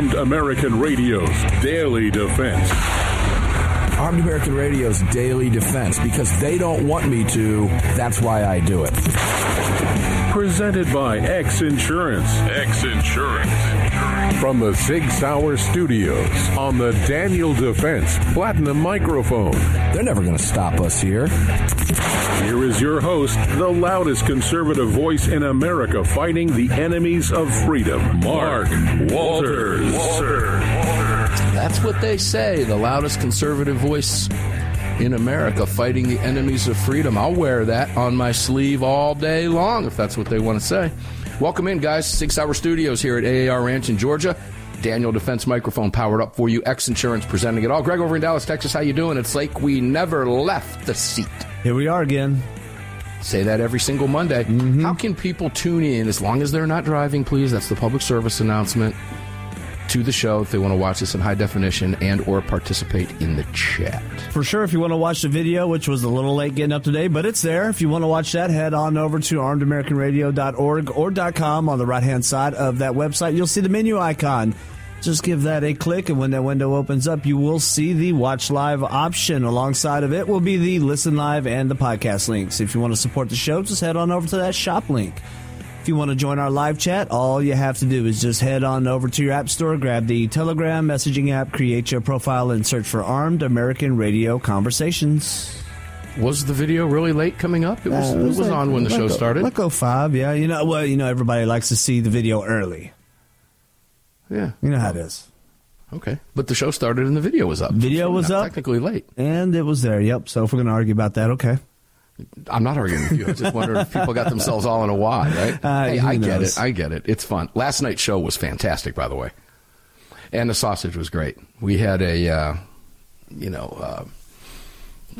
Armed American Radio's Daily Defense. Armed American Radio's daily defense because they don't want me to. That's why I do it. Presented by X Insurance. X Insurance. From the Sig Sauer Studios on the Daniel Defense Platinum Microphone. They're never going to stop us here. Here is your host, the loudest conservative voice in America fighting the enemies of freedom, Mark Walters. That's what they say. The loudest conservative voice in America fighting the enemies of freedom. I'll wear that on my sleeve all day long if that's what they want to say. Welcome in, guys. Sig Sauer Studios here at AAR Ranch in Georgia. Daniel Defense microphone powered up for you. X Insurance presenting it all. Greg over in Dallas, Texas. How you doing? It's like we never left the seat. Here we are again. Say that every single Monday. Mm-hmm. How can people tune in as long as they're not driving, please? That's the public service announcement to the show if they want to watch this in high definition and or participate in the chat. For sure, if you want to watch the video, which was a little late getting up today, but it's there. If you want to watch that, head on over to armedamericanradio.org or .com on the right-hand side of that website. You'll see the menu icon. Just give that a click, and when that window opens up, you will see the watch live option. Alongside of it will be the listen live and the podcast links. If you want to support the show, just head on over to that shop link. You want to join our live chat, all you have to do is just head on over to your app store, grab the Telegram messaging app, create your profile, and search for Armed American Radio Conversations. Was the video really late coming up? It was, Uh, it was like- on when the show a- started. Like oh five, yeah. You know, well, you know, everybody likes to see the video early. yeah. You know how it is. Okay. But the show started and the video was up. Video So was up. Technically late. And it was there. Yep. So if we're going to argue about that, okay. I'm not arguing with you. I just wondered if people got themselves all in a wad, right? Uh, hey, I get it. I get it. It's fun. Last night's show was fantastic, by the way. And the sausage was great. We had a, uh, you know, uh,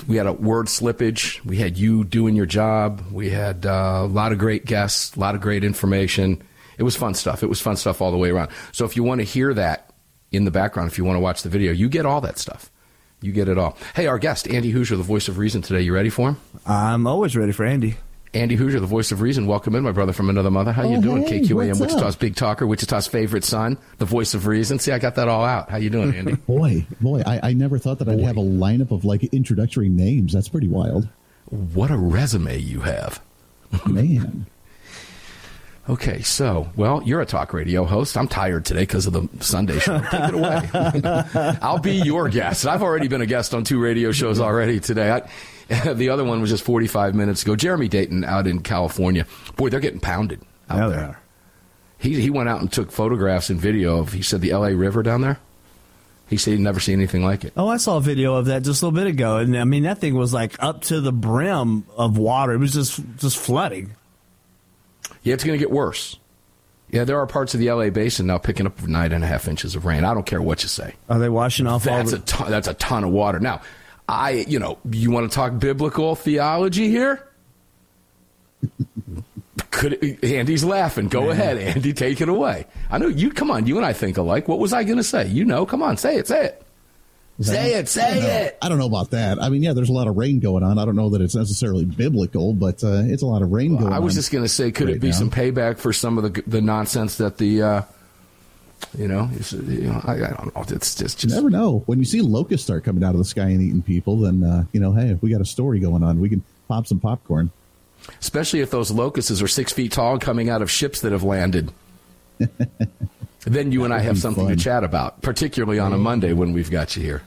we had a word slippage. We had you doing your job. We had uh, a lot of great guests, a lot of great information. It was fun stuff. It was fun stuff all the way around. So if you want to hear that in the background, if you want to watch the video, you get all that stuff. You get it all. Hey, our guest, Andy Hooser, the voice of reason today. You ready for him? I'm always ready for Andy. Andy Hooser, the voice of reason. Welcome in, my brother from another mother. How you Oh, doing? hey, KQAM, Wichita's up? big talker, Wichita's favorite son, the voice of reason. See, I got that all out. How you doing, Andy? Boy, boy, I, I never thought that I'd have a lineup of like introductory names. That's pretty wild. what a resume you have. Man. Okay, so, well, you're a talk radio host. I'm tired today because of the Sunday show. Take it away. I'll be your guest. I've already been a guest on two radio shows already today. I, the other one was just 45 minutes ago. Jeremy Dayton out in California. Boy, they're getting pounded out Yeah, they there. are. He, he went out and took photographs and video of, he said, the LA River down there. He said he'd never seen anything like it. Oh, I saw a video of that just a little bit ago, and I mean that thing was like up to the brim of water. It was just just flooding. Yeah, it's going to get worse. Yeah, there are parts of the LA basin now picking up nine and a half inches of rain. I don't care what you say. Are they washing off all That's the? a ton, that's a ton of water. Now, I you know you want to talk biblical theology here? Could Andy's laughing? Go ahead, Andy. Take it away. I know you. Come on, you and I think alike. What was I going to say? You know. Come on, say it. Say it. Say it. Say it. I don't know about that. I mean, yeah, there's a lot of rain going on. I don't know that it's necessarily biblical, but uh, it's a lot of rain going on. I was just going to say, could it be now. some payback for some of the the nonsense that the, uh, you know, you know, I, I don't know. It's just, You never know. When you see locusts start coming out of the sky and eating people, then, uh, you know, hey, if we got a story going on, we can pop some popcorn. especially if those locusts are six feet tall coming out of ships that have landed. then you and I have something fun. to chat about, particularly on a Monday when we've got you here.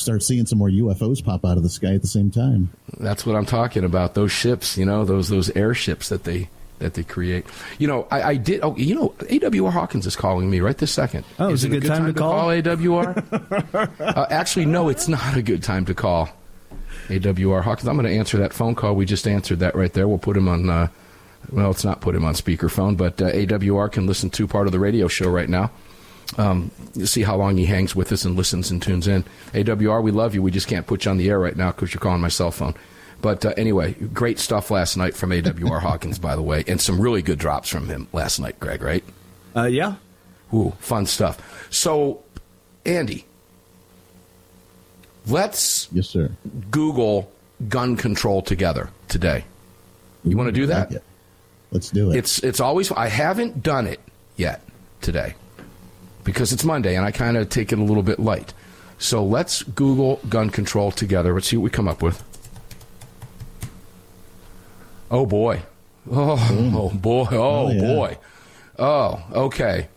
Start seeing some more UFOs pop out of the sky at the same time. That's what I'm talking about. Those ships, you know, those those airships that they that they create. You know, I, I did. Oh, you know, AWR Hawkins is calling me right this second. Oh, is it it a good time to call? AWR? uh, actually, no, it's not a good time to call AWR Hawkins. I'm going to answer that phone call. We just answered that right there. We'll put him on uh, well, let's not put him on speakerphone, but uh, AWR can listen to part of the radio show right now. Um, see how long he hangs with us and listens and tunes in. AWR, we love you. We just can't put you on the air right now because you're calling my cell phone. But uh, anyway, great stuff last night from AWR Hawkins, by the way, and some really good drops from him last night, Greg, right? Uh, yeah. Ooh, fun stuff. So, Andy, let's Yes, sir. Google gun control together today. You want to do that? Like. Let's do it. It's it's always I haven't done it yet today because it's Monday and I kind of take it a little bit light. So let's Google gun control together. Let's see what we come up with. Oh boy. Oh, hmm. oh boy. Oh, Oh, yeah. boy. Oh, okay.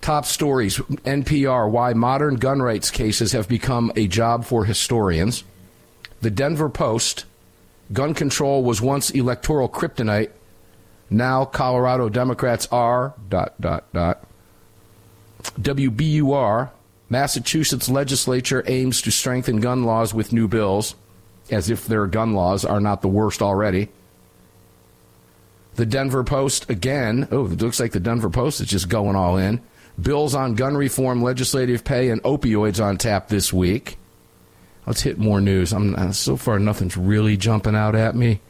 Top stories NPR Why Modern Gun Rights Cases Have Become a Job for Historians. The Denver Post Gun control was once electoral kryptonite. Now Colorado Democrats are dot dot dot. WBUR Massachusetts legislature aims to strengthen gun laws with new bills, as if their gun laws are not the worst already. The Denver Post again. Oh, it looks like the Denver Post is just going all in. Bills on gun reform, legislative pay, and opioids on tap this week. Let's hit more news. I'm uh, so far nothing's really jumping out at me.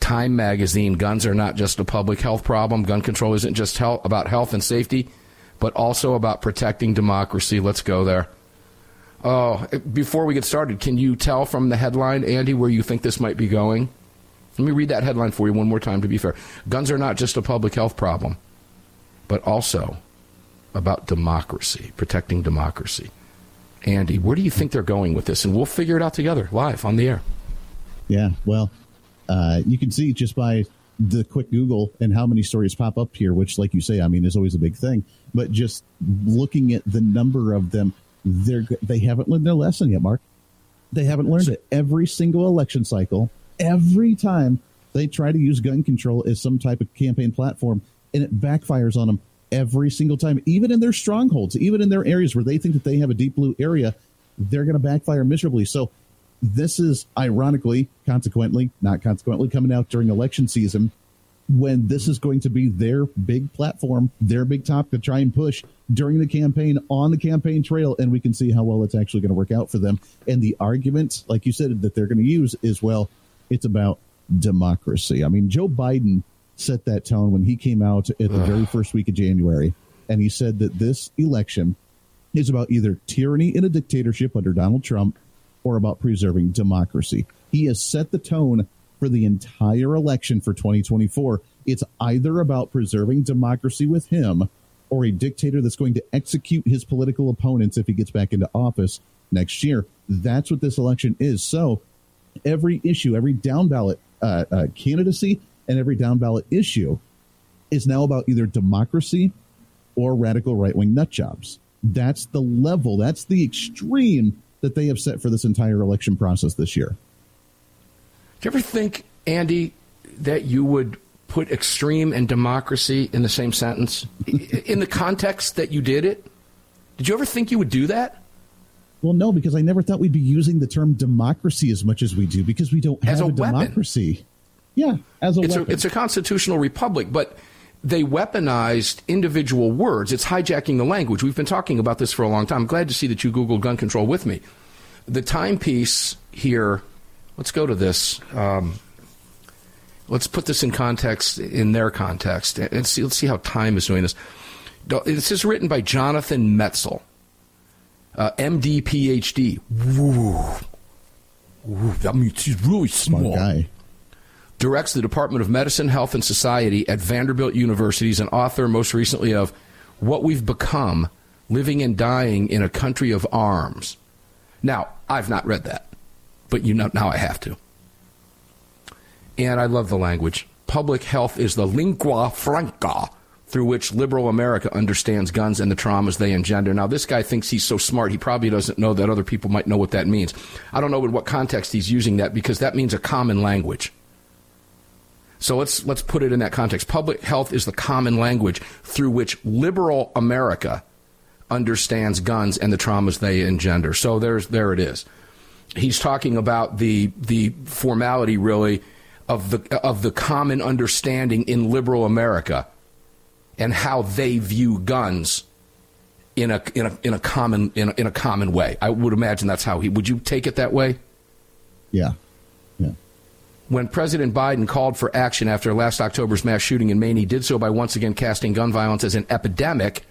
Time magazine: Guns are not just a public health problem. Gun control isn't just health, about health and safety, but also about protecting democracy. Let's go there. Oh, before we get started, can you tell from the headline, Andy, where you think this might be going? Let me read that headline for you one more time to be fair. Guns are not just a public health problem, but also about democracy, protecting democracy. Andy, where do you think they're going with this? And we'll figure it out together live on the air. Yeah, well, uh, you can see just by the quick Google and how many stories pop up here, which, like you say, I mean, is always a big thing. But just looking at the number of them, they're they haven't learned their lesson yet, Mark. They haven't learned it. Every single election cycle, every time they try to use gun control as some type of campaign platform, and it backfires on them every single time. Even in their strongholds, even in their areas where they think that they have a deep blue area, they're going to backfire miserably. So this is ironically, consequently, not consequently, coming out during election season when this is going to be their big platform, their big topic to try and push during the campaign on the campaign trail. And we can see how well it's actually going to work out for them. And the argument, like you said, that they're going to use is well, it's about democracy. I mean, Joe Biden set that tone when he came out at the very first week of January. And he said that this election is about either tyranny in a dictatorship under Donald Trump or about preserving democracy. He has set the tone for the entire election for 2024. It's either about preserving democracy with him or a dictator that's going to execute his political opponents if he gets back into office next year. That's what this election is. So every issue, every down ballot uh, uh, candidacy, and every down ballot issue is now about either democracy or radical right wing nut jobs. That's the level, that's the extreme that they have set for this entire election process this year. Do you ever think, Andy, that you would put extreme and democracy in the same sentence? in the context that you did it? Did you ever think you would do that? Well, no, because I never thought we'd be using the term democracy as much as we do because we don't have As a a, democracy. Yeah, as a It's a, it's a constitutional republic, but they weaponized individual words. It's hijacking the language. We've been talking about this for a long time. I'm glad to see that you Googled gun control with me. The timepiece here, let's go to this. Um, let's put this in context, in their context, and see, let's see how Time is doing this. This is written by Jonathan Metzl, uh, MD, PhD. Woo. Woo, that means he's really Smart small guy. Directs the Department of Medicine, Health, and Society at Vanderbilt University. He's an author, most recently, of What We've Become Living and Dying in a Country of Arms. Now, I've not read that, but you know, now I have to. And I love the language. Public health is the lingua franca through which liberal America understands guns and the traumas they engender. Now, this guy thinks he's so smart, he probably doesn't know that other people might know what that means. I don't know in what context he's using that because that means a common language. So let's let's put it in that context. Public health is the common language through which liberal America understands guns and the traumas they engender. So there's there it is. He's talking about the the formality really of the of the common understanding in liberal America and how they view guns in a in a in a common in a, in a common way. I would imagine that's how he would you take it that way? Yeah. When President Biden called for action after last October's mass shooting in Maine, he did so by once again casting gun violence as an epidemic,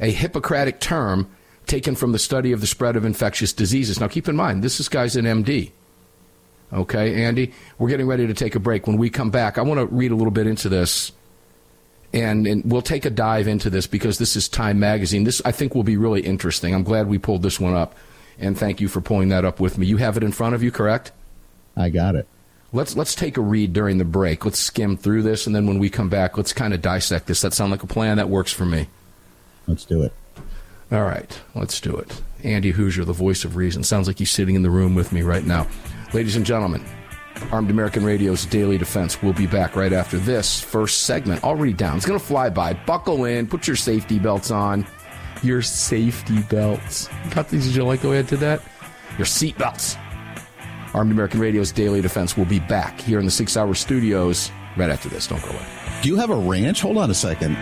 a Hippocratic term taken from the study of the spread of infectious diseases. Now, keep in mind, this is guy's an MD. Okay, Andy, we're getting ready to take a break. When we come back, I want to read a little bit into this, and, and we'll take a dive into this because this is Time Magazine. This, I think, will be really interesting. I'm glad we pulled this one up, and thank you for pulling that up with me. You have it in front of you, correct? I got it. Let's let's take a read during the break. Let's skim through this, and then when we come back, let's kind of dissect this. That sound like a plan that works for me. Let's do it. All right, let's do it. Andy Hooser, the voice of reason. Sounds like he's sitting in the room with me right now. Ladies and gentlemen, Armed American Radio's Daily Defense. We'll be back right after this first segment. Already down. It's going to fly by. Buckle in. Put your safety belts on. Your safety belts. Got these? Did you like go ahead to that? Your seat belts. Armed American Radio's Daily Defense will be back here in the Sig Sauer studios right after this. Don't go away. Do you have a ranch? Hold on a second.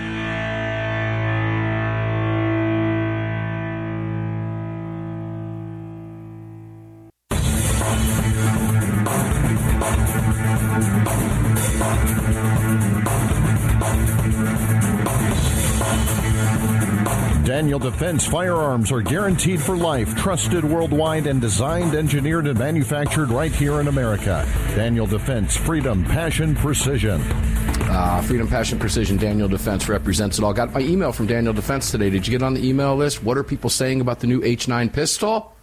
Daniel Defense firearms are guaranteed for life, trusted worldwide, and designed, engineered, and manufactured right here in America. Daniel Defense, freedom, passion, precision. Uh, freedom, passion, precision. Daniel Defense represents it all. Got my email from Daniel Defense today. Did you get on the email list? What are people saying about the new H9 pistol?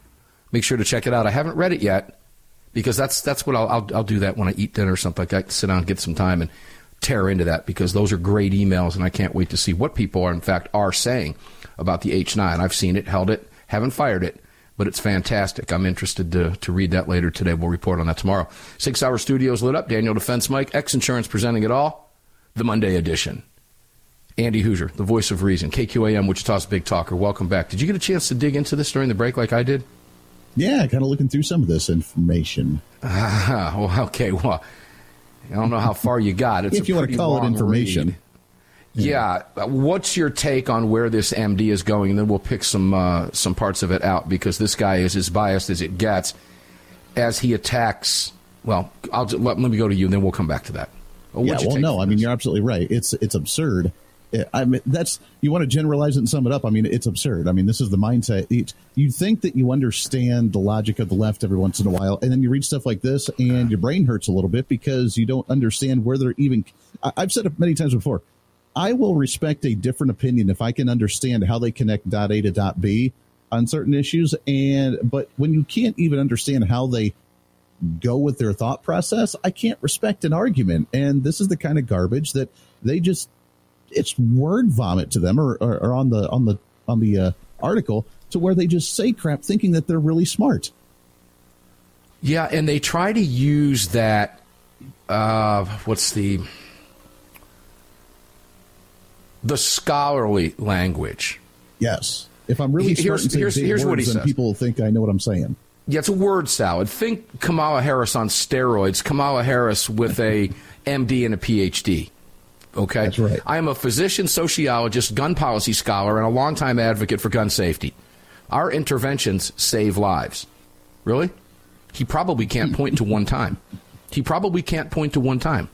Make sure to check it out. I haven't read it yet because that's that's what I'll I'll, I'll do that when I eat dinner or something like that. Sit down, get some time, and tear into that because those are great emails, and I can't wait to see what people are in fact are saying about the H9. I've seen it, held it, haven't fired it, but it's fantastic. I'm interested to, to read that later today. We'll report on that tomorrow. Sig Sauer Studios lit up. Daniel Defense Mike, X Insurance presenting it all. The Monday edition. Andy Hooser, the voice of reason, KQAM, Wichita's Big Talker. Welcome back. Did you get a chance to dig into this during the break like I did? Yeah, kind of looking through some of this information. Well, okay. Well, I don't know how far you got. It's if you want to call it information. Read. Yeah. yeah. What's your take on where this MD is going? And then we'll pick some uh, some parts of it out because this guy is as biased as it gets as he attacks. Well, I'll let, let me go to you, and then we'll come back to that. Well, yeah. Well, no. I mean, you're absolutely right. It's it's absurd. I mean, that's you want to generalize it and sum it up. I mean, it's absurd. I mean, this is the mindset. It, you think that you understand the logic of the left every once in a while, and then you read stuff like this, and your brain hurts a little bit because you don't understand where they're even. I, I've said it many times before. I will respect a different opinion if I can understand how they connect dot A to dot B on certain issues. And but when you can't even understand how they go with their thought process, I can't respect an argument. And this is the kind of garbage that they just it's word vomit to them or, or, or on the on the on the uh, article to where they just say crap thinking that they're really smart. Yeah, and they try to use that uh, what's the the scholarly language. Yes. If I'm really here's, here's, here's what he says. people think I know what I'm saying. Yeah, it's a word salad. Think Kamala Harris on steroids. Kamala Harris with a MD and a PhD. Okay, that's right. I am a physician, sociologist, gun policy scholar, and a longtime advocate for gun safety. Our interventions save lives. Really? He probably can't hmm. point to one time. He probably can't point to one time.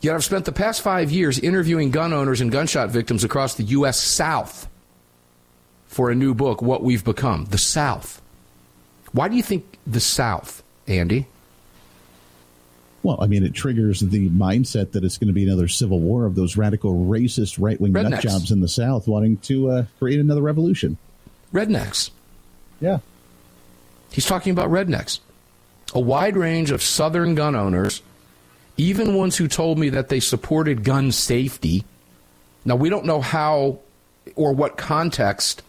Yet I've spent the past five years interviewing gun owners and gunshot victims across the U.S. South for a new book, What We've Become. The South. Why do you think the South, Andy? Well, I mean, it triggers the mindset that it's going to be another civil war of those radical, racist, right wing nut jobs in the South wanting to uh, create another revolution. Rednecks. Yeah. He's talking about rednecks. A wide range of Southern gun owners even ones who told me that they supported gun safety. Now, we don't know how or what context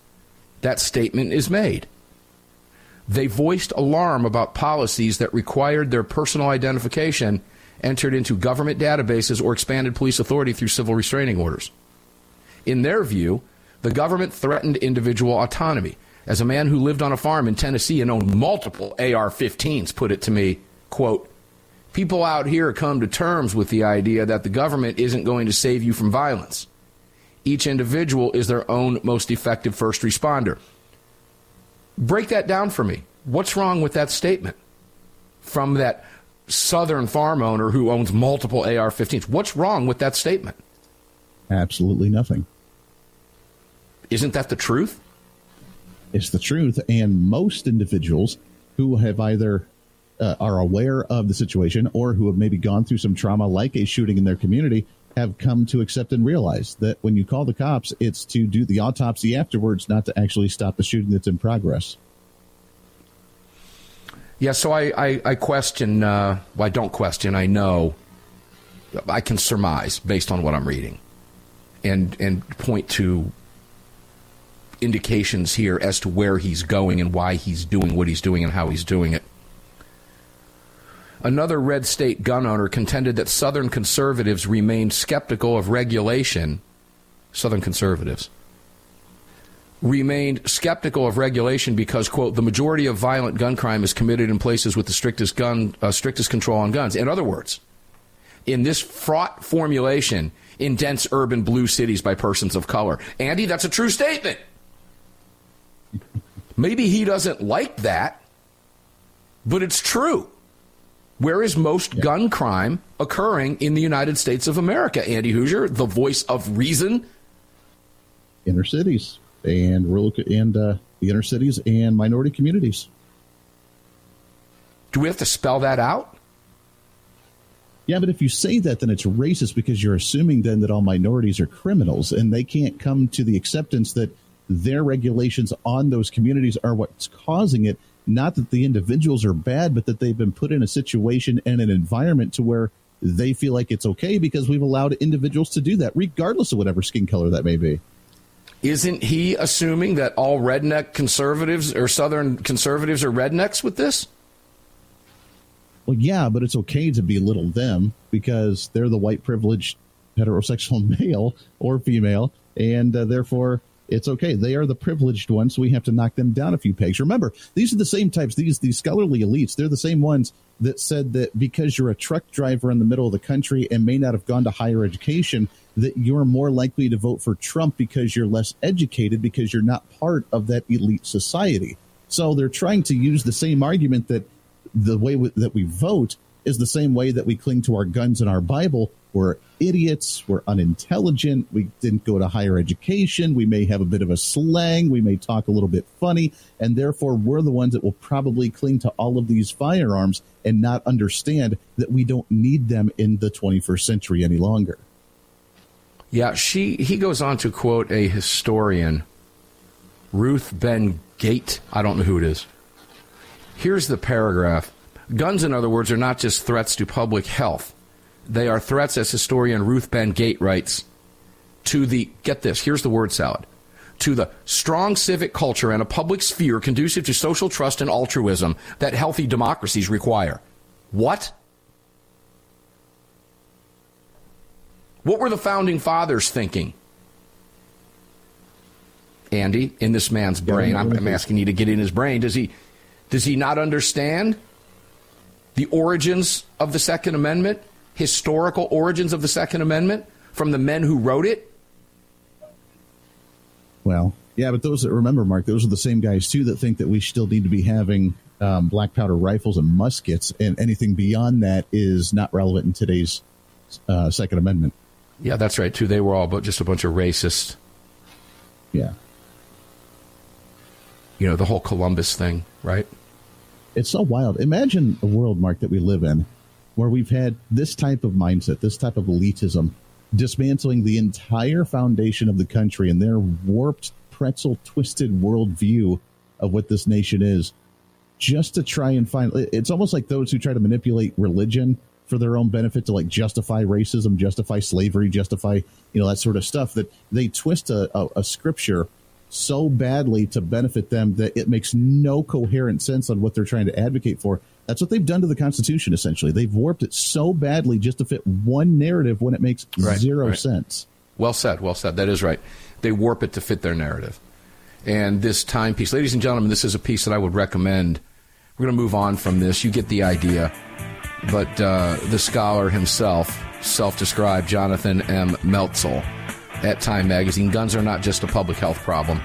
that statement is made. They voiced alarm about policies that required their personal identification entered into government databases or expanded police authority through civil restraining orders. In their view, the government threatened individual autonomy. As a man who lived on a farm in Tennessee and owned multiple AR 15s put it to me, quote, People out here come to terms with the idea that the government isn't going to save you from violence. Each individual is their own most effective first responder. Break that down for me. What's wrong with that statement from that southern farm owner who owns multiple AR 15s? What's wrong with that statement? Absolutely nothing. Isn't that the truth? It's the truth. And most individuals who have either uh, are aware of the situation or who have maybe gone through some trauma like a shooting in their community have come to accept and realize that when you call the cops, it's to do the autopsy afterwards, not to actually stop the shooting that's in progress. Yeah, so I, I, I question, uh, well, I don't question, I know, I can surmise based on what I'm reading and, and point to indications here as to where he's going and why he's doing what he's doing and how he's doing it. Another red state gun owner contended that Southern conservatives remained skeptical of regulation. Southern conservatives remained skeptical of regulation because, quote, the majority of violent gun crime is committed in places with the strictest gun, uh, strictest control on guns. In other words, in this fraught formulation in dense urban blue cities by persons of color. Andy, that's a true statement. Maybe he doesn't like that, but it's true. Where is most yeah. gun crime occurring in the United States of America? Andy Hooser, the voice of reason. Inner cities and rural and uh, the inner cities and minority communities. Do we have to spell that out? Yeah, but if you say that, then it's racist because you're assuming then that all minorities are criminals, and they can't come to the acceptance that their regulations on those communities are what's causing it. Not that the individuals are bad, but that they've been put in a situation and an environment to where they feel like it's okay because we've allowed individuals to do that, regardless of whatever skin color that may be. Isn't he assuming that all redneck conservatives or Southern conservatives are rednecks with this? Well, yeah, but it's okay to belittle them because they're the white privileged heterosexual male or female, and uh, therefore it's okay. They are the privileged ones, so we have to knock them down a few pegs. Remember, these are the same types. These these scholarly elites. They're the same ones that said that because you're a truck driver in the middle of the country and may not have gone to higher education, that you're more likely to vote for Trump because you're less educated because you're not part of that elite society. So they're trying to use the same argument that the way w- that we vote is the same way that we cling to our guns and our Bible. We're idiots. We're unintelligent. We didn't go to higher education. We may have a bit of a slang. We may talk a little bit funny. And therefore, we're the ones that will probably cling to all of these firearms and not understand that we don't need them in the 21st century any longer. Yeah, she he goes on to quote a historian, Ruth Ben Gate. I don't know who it is. Here's the paragraph. Guns, in other words, are not just threats to public health. They are threats, as historian Ruth Ben-Ghiat writes, to the, get this, here's the word salad, to the strong civic culture and a public sphere conducive to social trust and altruism that healthy democracies require. What? What were the founding fathers thinking? Andy, in this man's brain, I'm, I'm asking you to get in his brain. Does he, does he not understand the origins of the Second Amendment, historical origins of the Second Amendment from the men who wrote it? Well, yeah, but those that remember, Mark, those are the same guys too that think that we still need to be having um, black powder rifles and muskets, and anything beyond that is not relevant in today's uh, Second Amendment. Yeah, that's right too. They were all but just a bunch of racist. Yeah. You know the whole Columbus thing, right? It's so wild. Imagine a world, Mark, that we live in, where we've had this type of mindset, this type of elitism, dismantling the entire foundation of the country and their warped, pretzel twisted worldview of what this nation is, just to try and find. It's almost like those who try to manipulate religion for their own benefit to like justify racism, justify slavery, justify you know that sort of stuff. That they twist a, a, a scripture so badly to benefit them that it makes no coherent sense on what they're trying to advocate for. That's what they've done to the Constitution. Essentially, they've warped it so badly just to fit one narrative when it makes right, zero right. sense. Well said. Well said. That is right. They warp it to fit their narrative. And this timepiece, ladies and gentlemen, this is a piece that I would recommend. We're going to move on from this. You get the idea. but uh, the scholar himself, self described Jonathan M. Metzl at Time Magazine, guns are not just a public health problem.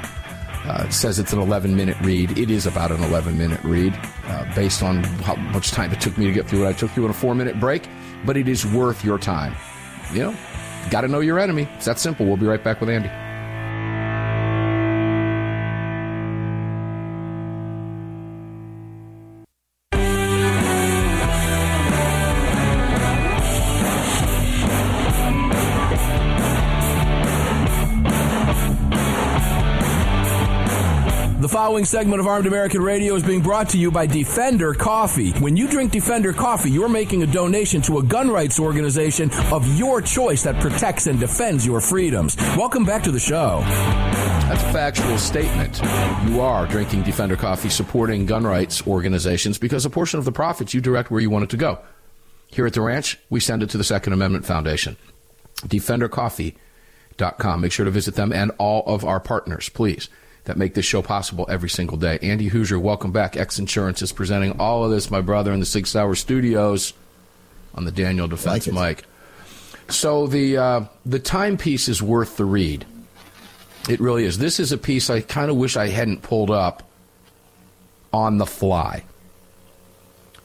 Uh, says it's an 11 minute read. It is about an 11 minute read uh, based on how much time it took me to get through it. I took through in a four minute break, but it is worth your time. You know, got to know your enemy. It's that simple. We'll be right back with Andy. Following segment of Armed American Radio is being brought to you by Defender Coffee. When you drink Defender Coffee, you're making a donation to a gun rights organization of your choice that protects and defends your freedoms. Welcome back to the show. That's a factual statement. You are drinking Defender Coffee, supporting gun rights organizations because a portion of the profits you direct where you want it to go. Here at the ranch, we send it to the Second Amendment Foundation. DefenderCoffee.com. Make sure to visit them and all of our partners, please that make this show possible every single day. Andy Hooser, welcome back. X Insurance is presenting all of this, my brother, in the Sig Sauer Studios on the Daniel Defense like mic. So the uh, the timepiece is worth the read. It really is. This is a piece I kind of wish I hadn't pulled up on the fly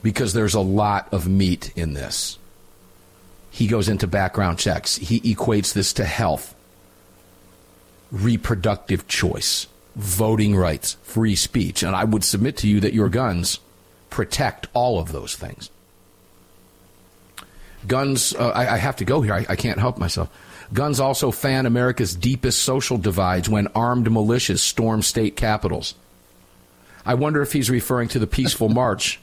because there's a lot of meat in this. He goes into background checks. He equates this to health, reproductive choice voting rights, free speech. And I would submit to you that your guns protect all of those things. Guns, uh, I, I, have to go here. I, I can't help myself. Guns also fan America's deepest social divides when armed militias storm state capitals. I wonder if he's referring to the peaceful march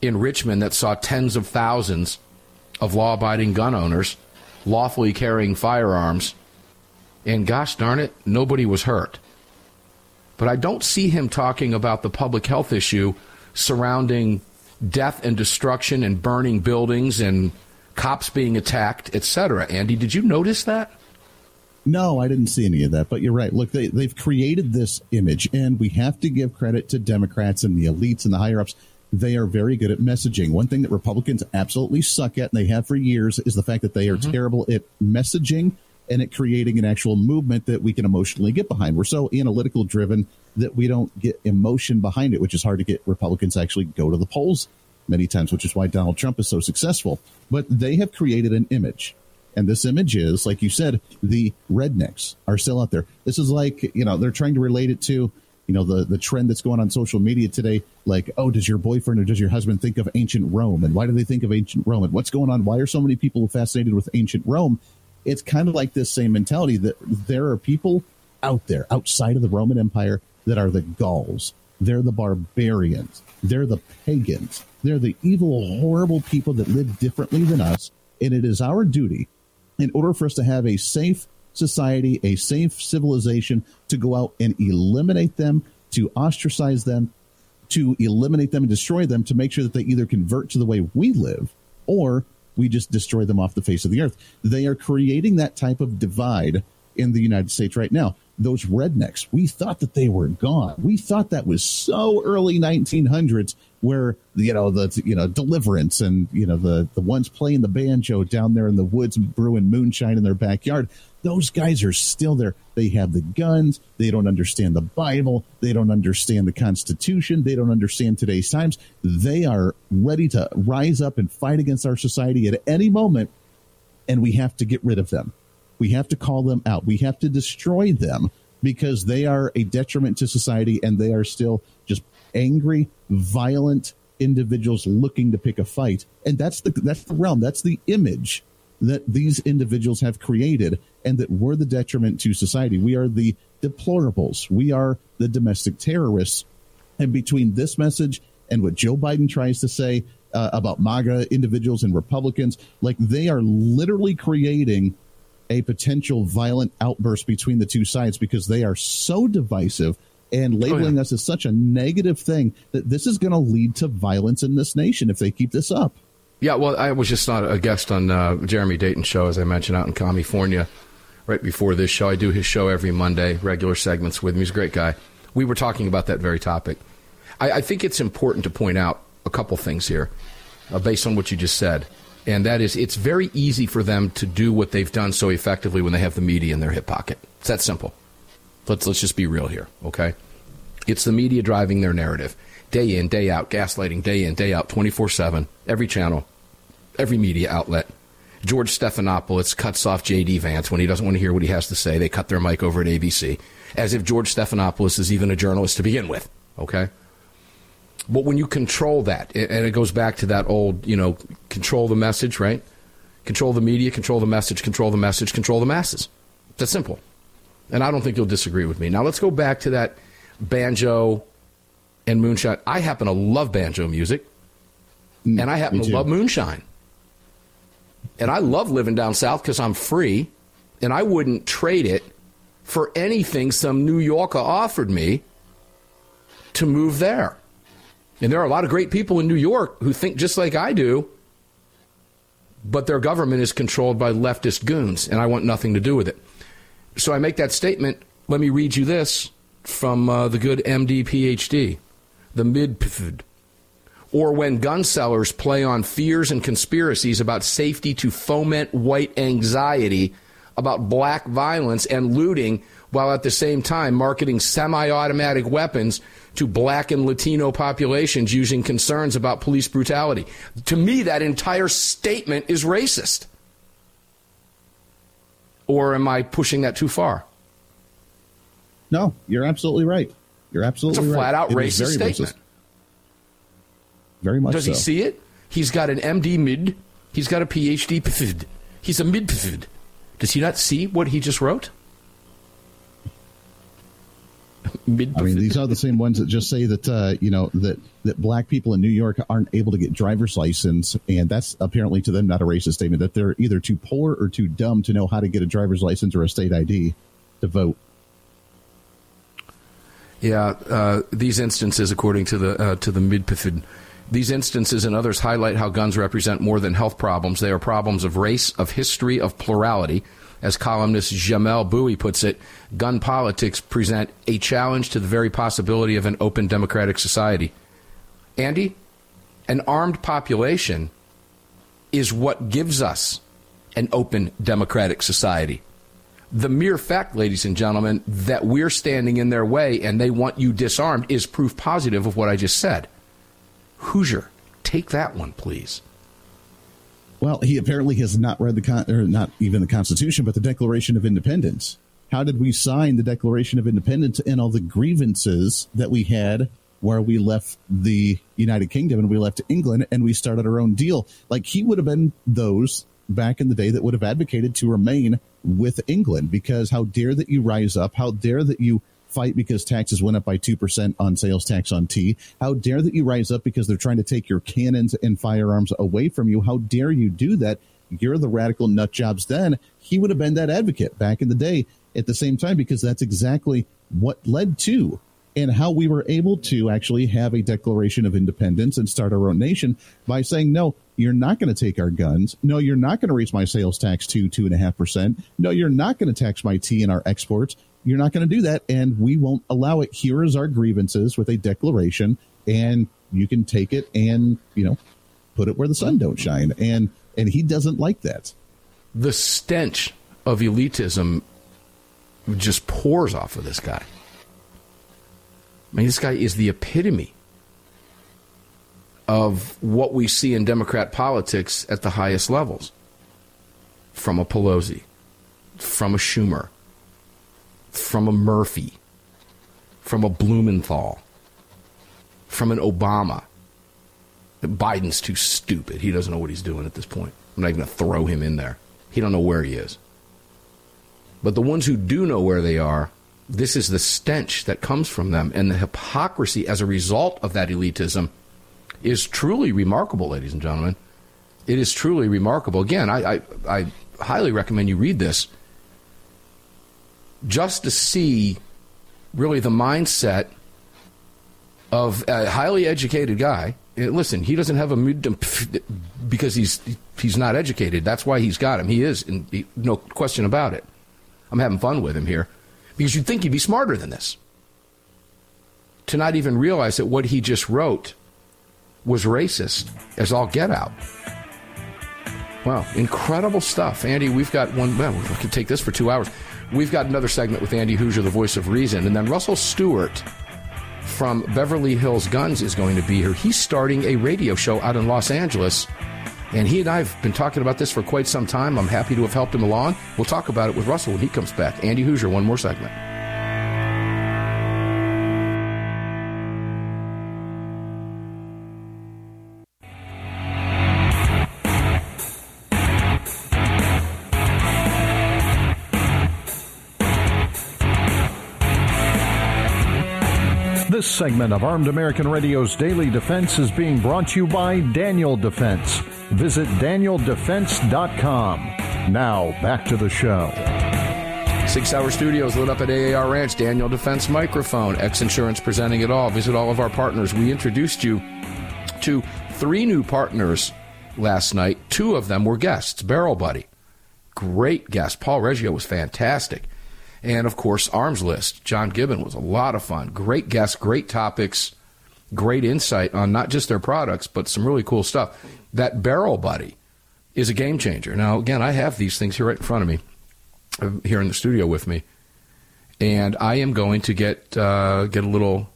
in Richmond that saw tens of thousands of law abiding gun owners lawfully carrying firearms. And gosh darn it, nobody was hurt. But I don't see him talking about the public health issue surrounding death and destruction and burning buildings and cops being attacked, etc. Andy, did you notice that? No, I didn't see any of that. But you're right. Look, they, they've created this image, and we have to give credit to Democrats and the elites and the higher ups. They are very good at messaging. One thing that Republicans absolutely suck at, and they have for years, is the fact that they are mm-hmm. terrible at messaging and it creating an actual movement that we can emotionally get behind. We're so analytical driven that we don't get emotion behind it, which is hard to get Republicans actually go to the polls many times, which is why Donald Trump is so successful. But they have created an image. And this image is, like you said, the rednecks are still out there. This is like, you know, they're trying to relate it to, you know, the, the trend that's going on social media today. Like, oh, does your boyfriend or does your husband think of ancient Rome? And why do they think of ancient Rome? And what's going on? Why are so many people fascinated with ancient Rome? It's kind of like this same mentality that there are people out there outside of the Roman Empire that are the Gauls. They're the barbarians. They're the pagans. They're the evil, horrible people that live differently than us. And it is our duty, in order for us to have a safe society, a safe civilization, to go out and eliminate them, to ostracize them, to eliminate them and destroy them, to make sure that they either convert to the way we live or we just destroy them off the face of the earth. They are creating that type of divide in the United States right now. Those rednecks, we thought that they were gone. We thought that was so early 1900s where, you know, the, you know, deliverance and, you know, the, the ones playing the banjo down there in the woods brewing moonshine in their backyard those guys are still there. They have the guns. They don't understand the Bible. They don't understand the Constitution. They don't understand today's times. They are ready to rise up and fight against our society at any moment. And we have to get rid of them. We have to call them out. We have to destroy them because they are a detriment to society and they are still just angry, violent individuals looking to pick a fight. And that's the, that's the realm. That's the image that these individuals have created and that we're the detriment to society. We are the deplorables. We are the domestic terrorists. And between this message and what Joe Biden tries to say uh, about MAGA individuals and Republicans, like they are literally creating a potential violent outburst between the two sides because they are so divisive and labeling oh, yeah. us as such a negative thing that this is going to lead to violence in this nation if they keep this up. Yeah, well, I was just not a guest on uh, Jeremy Dayton's show, as I mentioned, out in California right before this show. I do his show every Monday, regular segments with him. He's a great guy. We were talking about that very topic. I, I think it's important to point out a couple things here. uh, based on what you just said. And that is, it's very easy for them to do what they've done so effectively when they have the media in their hip pocket. It's that simple. Let's, let's just be real here, okay? It's the media driving their narrative. Day in, day out, gaslighting, day in, day out, 24 7, every channel, every media outlet. George Stephanopoulos cuts off J.D. Vance when he doesn't want to hear what he has to say. They cut their mic over at ABC, as if George Stephanopoulos is even a journalist to begin with, okay? But when you control that, and it goes back to that old, you know, control the message, right? Control the media, control the message, control the message, control the masses. That's simple. And I don't think you'll disagree with me. Now let's go back to that banjo and moonshine. I happen to love banjo music, Mm, and I happen to love moonshine. And I love living down south because I'm free, and I wouldn't trade it for anything some New Yorker offered me to move there. And there are a lot of great people in New York who think just like I do, but their government is controlled by leftist goons, and I want nothing to do with it. So I make that statement. Let me read you this from uh, the good MD PhD, the mid or when gun sellers play on fears and conspiracies about safety to foment white anxiety about black violence and looting while at the same time marketing semi automatic weapons to black and Latino populations using concerns about police brutality. To me, that entire statement is racist. Or am I pushing that too far? No, you're absolutely right. You're absolutely right. It's a right. flat out It is racist very statement. racist. Very much Does so. he see it? He's got an MD mid. He's got a PhD. PhD. He's a mid. PhD. Does he not see what he just wrote? mid. I mean, these are the same ones that just say that uh, you know that that black people in New York aren't able to get driver's license, and that's apparently to them not a racist statement. That they're either too poor or too dumb to know how to get a driver's license or a state ID to vote. Yeah, uh, these instances, according to the uh, to the midpifid, these instances and others highlight how guns represent more than health problems. They are problems of race, of history, of plurality. As columnist Jamelle Bouie puts it, gun politics present a challenge to the very possibility of an open democratic society. Andy, an armed population is what gives us an open democratic society the mere fact, ladies and gentlemen, that we're standing in their way and they want you disarmed is proof positive of what I just said. Hooser, take that one, please. Well, he apparently has not read the con- or not even the Constitution, but the Declaration of Independence. How did we sign the Declaration of Independence and all the grievances that we had where we left the United Kingdom and we left England and we started our own deal? Like he would have been those back in the day that would have advocated to remain with England because how dare that you rise up? How dare that you fight because taxes went up by 2% on sales tax on tea? How dare that you rise up because they're trying to take your cannons and firearms away from you? How dare you do that? You're the radical nut jobs then. He would have been that advocate back in the day at the same time because that's exactly what led to and how we were able to actually have a declaration of independence and start our own nation by saying, no, you're not going to take our guns. No, you're not going to raise my sales tax to two and a half percent. No, you're not going to tax my tea and our exports. You're not going to do that. And we won't allow it. Here is our grievances with a declaration and you can take it and, you know, put it where the sun don't shine. And, and he doesn't like that. The stench of elitism just pours off of this guy. I mean, this guy is the epitome of what we see in Democrat politics at the highest levels. From a Pelosi, from a Schumer, from a Murphy, from a Blumenthal, from an Obama. Biden's too stupid. He doesn't know what he's doing at this point. I'm not even going to throw him in there. He don't know where he is. But the ones who do know where they are, this is the stench that comes from them, and the hypocrisy as a result of that elitism is truly remarkable, ladies and gentlemen. It is truly remarkable. Again, I, I, I highly recommend you read this just to see really the mindset of a highly educated guy. Eh, listen, he doesn't have a because he's he's not educated. That's why he's got him. He is, no question about it. I'm having fun with him here because you'd think he'd be smarter than this. To not even realize that what he just wrote was racist as all get out. Wow, incredible stuff. Andy, we've got one, well, we could take this for two hours. We've got another segment with Andy Hooser, the voice of reason. And then Russell Stewart from Beverly Hills Guns is going to be here. He's starting a radio show out in Los Angeles. And he and I have been talking about this for quite some time. I'm happy to have helped him along. We'll talk about it with Russell when he comes back. Andy Hooser, one more segment. Segment of Armed American Radio's Daily Defense is being brought to you by Daniel Defense. Visit danieldefense.com. Now, back to the show. Sig Sauer Studios lit up at AAR Ranch, Daniel Defense Microphone, X Insurance presenting it all. Visit all of our partners. We introduced you to three new partners last night. Two of them were guests. Barrel Buddy, great guest. Paul Reggio was fantastic. And of course, Arms List. John Gibbon was a lot of fun. Great guests, great topics, great insight on not just their products, but some really cool stuff. That Barrel Buddy is a game changer. Now, again, I have these things here right in front of me, uh, here in the studio with me, and I am going to get uh, get a little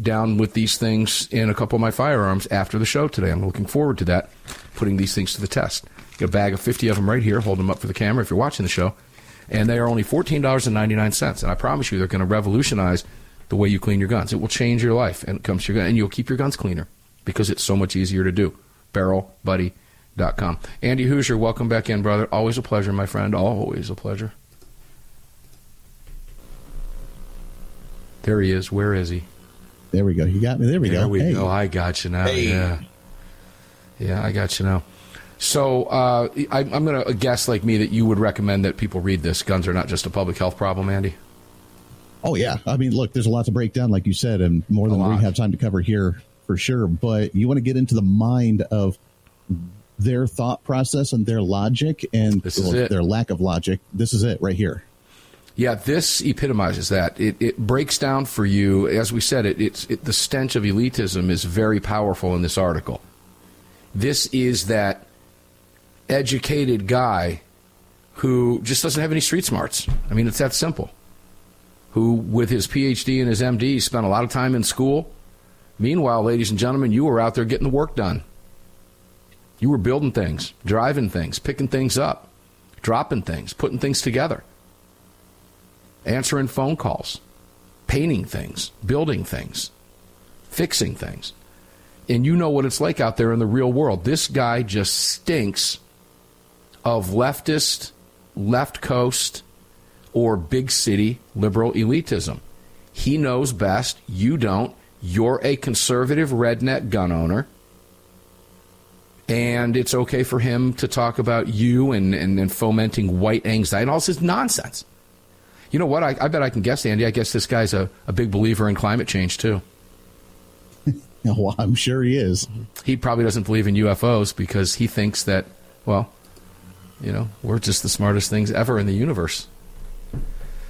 down with these things in a couple of my firearms after the show today. I'm looking forward to that, putting these things to the test. Got a bag of 50 of them right here. Hold them up for the camera if you're watching the show and they are only $14.99. And I promise you, they're going to revolutionize the way you clean your guns. It will change your life and it comes to your gun, and you'll keep your guns cleaner because it's so much easier to do. BarrelBuddy.com. Andy Hooser, welcome back in, brother. Always a pleasure, my friend. Always a pleasure. There he is. Where is he? There we go. You got me. There we there go. There we hey. go. I got you now. Hey. Yeah. Yeah, I got you now. So uh, I, I'm going to guess, like me, that you would recommend that people read this. Guns are not just a public health problem, Andy. Oh yeah, I mean, look, there's a lot to break down, like you said, and more than we have time to cover here for sure. But you want to get into the mind of their thought process and their logic and well, their lack of logic. This is it right here. Yeah, this epitomizes that. It, it breaks down for you, as we said, it, it's it, the stench of elitism is very powerful in this article. This is that educated guy who just doesn't have any street smarts. I mean, it's that simple. Who, with his PhD and his MD, spent a lot of time in school. Meanwhile, ladies and gentlemen, you were out there getting the work done. You were building things, driving things, picking things up, dropping things, putting things together answering phone calls, painting things, building things, fixing things. And you know what it's like out there in the real world. This guy just stinks of leftist, left coast, or big city liberal elitism. He knows best. You don't. You're a conservative redneck gun owner. And it's okay for him to talk about you and, and, and fomenting white anxiety and all this nonsense. You know what? I, I bet I can guess, Andy. I guess this guy's a, a big believer in climate change, too. Well, I'm sure he is. He probably doesn't believe in UFOs because he thinks that, well, you know, we're just the smartest things ever in the universe.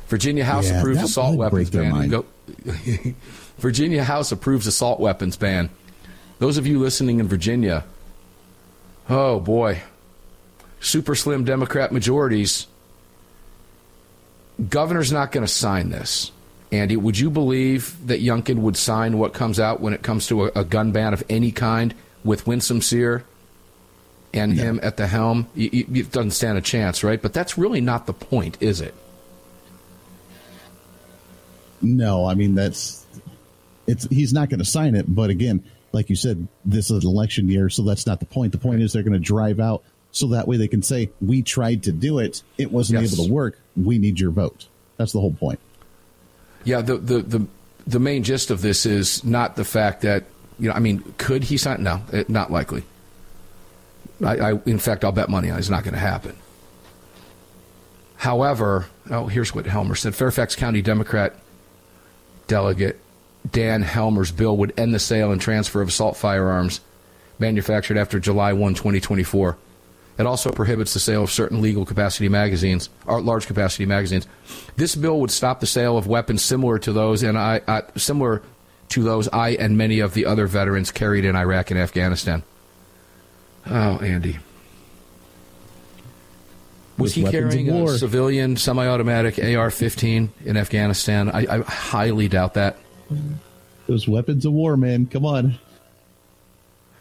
Virginia House Yeah, approves assault weapons ban. Go- Virginia House approves assault weapons ban. Those of you listening in Virginia, oh boy, super slim Democrat majorities. Governor's not going to sign this. Andy, would you believe that Youngkin would sign what comes out when it comes to a, a gun ban of any kind with Winsome Sear and him at the helm? Y- y- It doesn't stand a chance, right? But that's really not the point, is it? No, I mean that's it's he's not going to sign it. But again, like you said, this is an election year, so that's not the point. The point is they're going to drive out so that way they can say we tried to do it, it wasn't Yes. able to work. We need your vote. That's the whole point. Yeah, the, the, the, the main gist of this is not the fact that, you know, I mean, could he sign? No, eh, not likely. I, I, in fact, I'll bet money on it. it's not going to happen. However, oh, here's what Helmer said Fairfax County Democrat delegate Dan Helmer's bill would end the sale and transfer of assault firearms manufactured after July 1, 2024. It also prohibits the sale of certain legal capacity magazines, or large capacity magazines. This bill would stop the sale of weapons similar to those, and I, I similar to those I and many of the other veterans carried in Iraq and Afghanistan. Oh, Andy. Was he carrying a civilian semi automatic AR 15 in Afghanistan? I, I highly doubt that. Those weapons of war, man. Come on.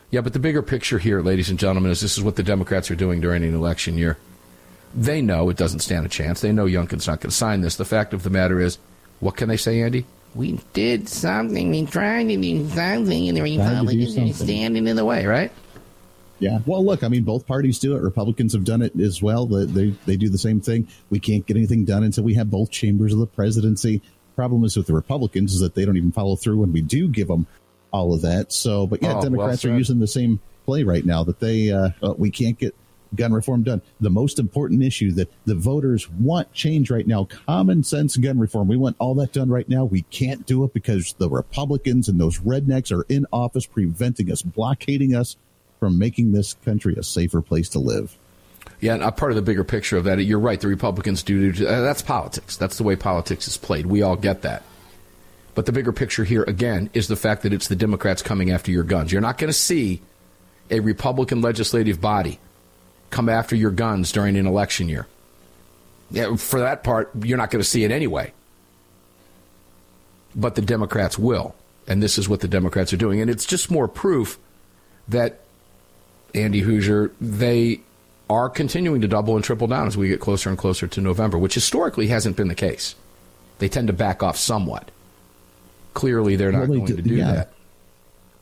Yeah, but the bigger picture here, ladies and gentlemen, is this is what the Democrats are doing during an election year. They know it doesn't stand a chance. They know Youngkin's not going to sign this. The fact of the matter is, what can they say, Andy? We did something. We tried to do something, and the Republicans are something. standing in the way, right? Yeah. Well, look, I mean, both parties do it. Republicans have done it as well. They, they, do the same thing. We can't get anything done until we have both chambers of the presidency. Problem is with the Republicans is that they don't even follow through when we do give them all of that. So, but yeah, Oh, well Democrats are using the same play right now that they, uh, uh, we can't get gun reform done. The most important issue that the voters want change right now, common sense gun reform. We want all that done right now. We can't do it because the Republicans and those rednecks are in office preventing us, blockading us from making this country a safer place to live. Yeah, and part of the bigger picture of that, you're right. The Republicans do. do uh, that's politics. That's the way politics is played. We all get that. But the bigger picture here, again, is the fact that it's the Democrats coming after your guns. You're not going to see a Republican legislative body come after your guns during an election year. Yeah, for that part, you're not going to see it anyway. But the Democrats will. And this is what the Democrats are doing. And it's just more proof that Andy Hooser, they are continuing to double and triple down as we get closer and closer to November, which historically hasn't been the case. They tend to back off somewhat. Clearly, they're not Well, they going do- to do yeah. that.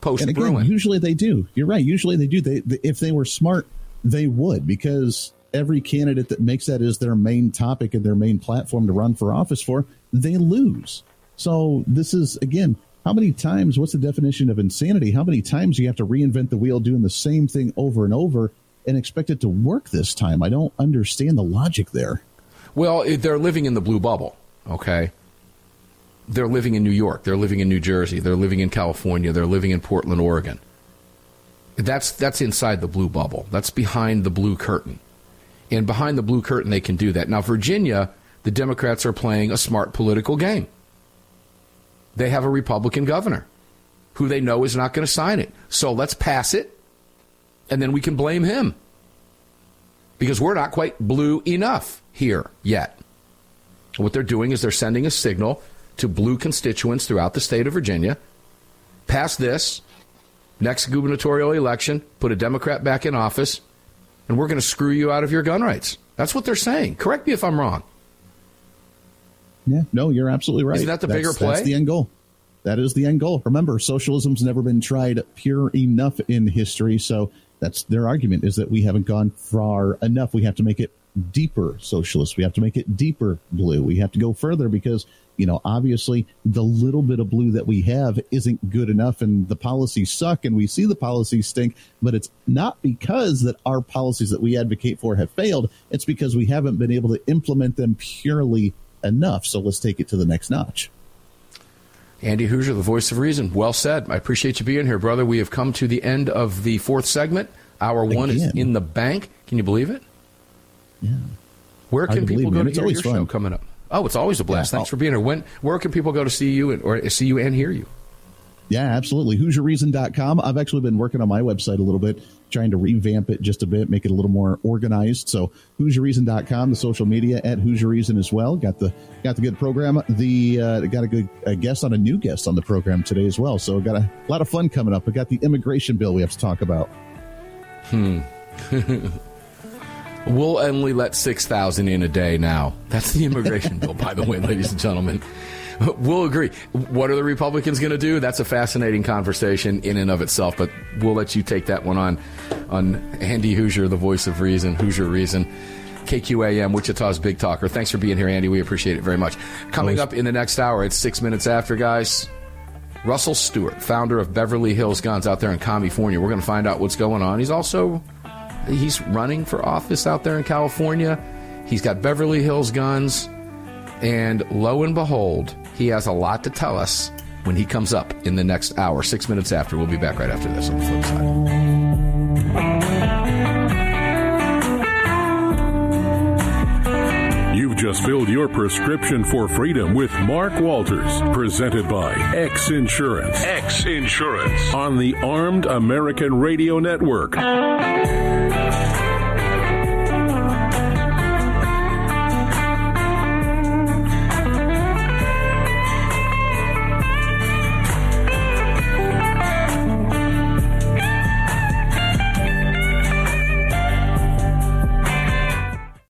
Post Bruen. usually they do. You're right. Usually they do. They, they if they were smart, they would because every candidate that makes that as their main topic and their main platform to run for office for, they lose. So this is again, how many times? What's the definition of insanity? How many times do you have to reinvent the wheel, doing the same thing over and over, and expect it to work this time? I don't understand the logic there. Well, they're living in the blue bubble, okay? They're living in New York. They're living in New Jersey. They're living in California. They're living in Portland, Oregon. That's that's inside the blue bubble. That's behind the blue curtain. And behind the blue curtain they can do that. Now Virginia, the Democrats are playing a smart political game. They have a Republican governor who they know is not going to sign it. So let's pass it and then we can blame him because we're not quite blue enough here yet. What they're doing is they're sending a signal to blue constituents throughout the state of Virginia. Pass this, next gubernatorial election, put a Democrat back in office, and we're going to screw you out of your gun rights. That's what they're saying. Correct me if I'm wrong. Yeah, no, you're absolutely right. Isn't that the That's- bigger play? That's the end goal. That is the end goal. Remember, socialism's never been tried pure enough in history, so that's their argument is that we haven't gone far enough. We have to make it deeper socialist. We have to make it deeper blue. We have to go further because, you know, obviously the little bit of blue that we have isn't good enough and the policies suck and we see the policies stink, but it's not because that our policies that we advocate for have failed. It's because we haven't been able to implement them purely enough. So let's take it to the next notch. Andy Hooser, the voice of reason. Well said. I appreciate you being here, brother. We have come to the end of the fourth segment. Hour one is in the bank. Can you believe it? Yeah. Where can people go man. to It's hear your show coming up? Oh, it's always a blast. Yeah. Thanks for being here. When, where can people go to see you and, or see you and hear you? Yeah, absolutely. HoosierReason.com. I've actually been working on my website a little bit, trying to revamp it just a bit, make it a little more organized. So HoosierReason.com, the social media at Hoosier Reason as well. Got the got the good program. The uh, got a good a guest on a new guest on the program today as well. So got a lot of fun coming up. We got the immigration bill we have to talk about. Hmm. we'll only let 6,000 in a day now. That's the immigration bill, by the way, ladies and gentlemen. We'll agree. What are the Republicans going to do? That's a fascinating conversation in and of itself, but we'll let you take that one on on Andy Hooser, the voice of reason, Hoosier Reason. KQAM, Wichita's Big Talker. Thanks for being here, Andy. We appreciate it very much. Coming up in the next hour, it's six minutes after, guys. Russell Stewart, founder of Beverly Hills Guns out there in California. We're going to find out what's going on. He's also he's running for office out there in California. He's got Beverly Hills Guns, and lo and behold, he has a lot to tell us when he comes up in the next hour. Six minutes after, we'll be back right after this on the flip side. You've just filled your prescription for freedom with Mark Walters, presented by X Insurance. X Insurance on the Armed American Radio Network.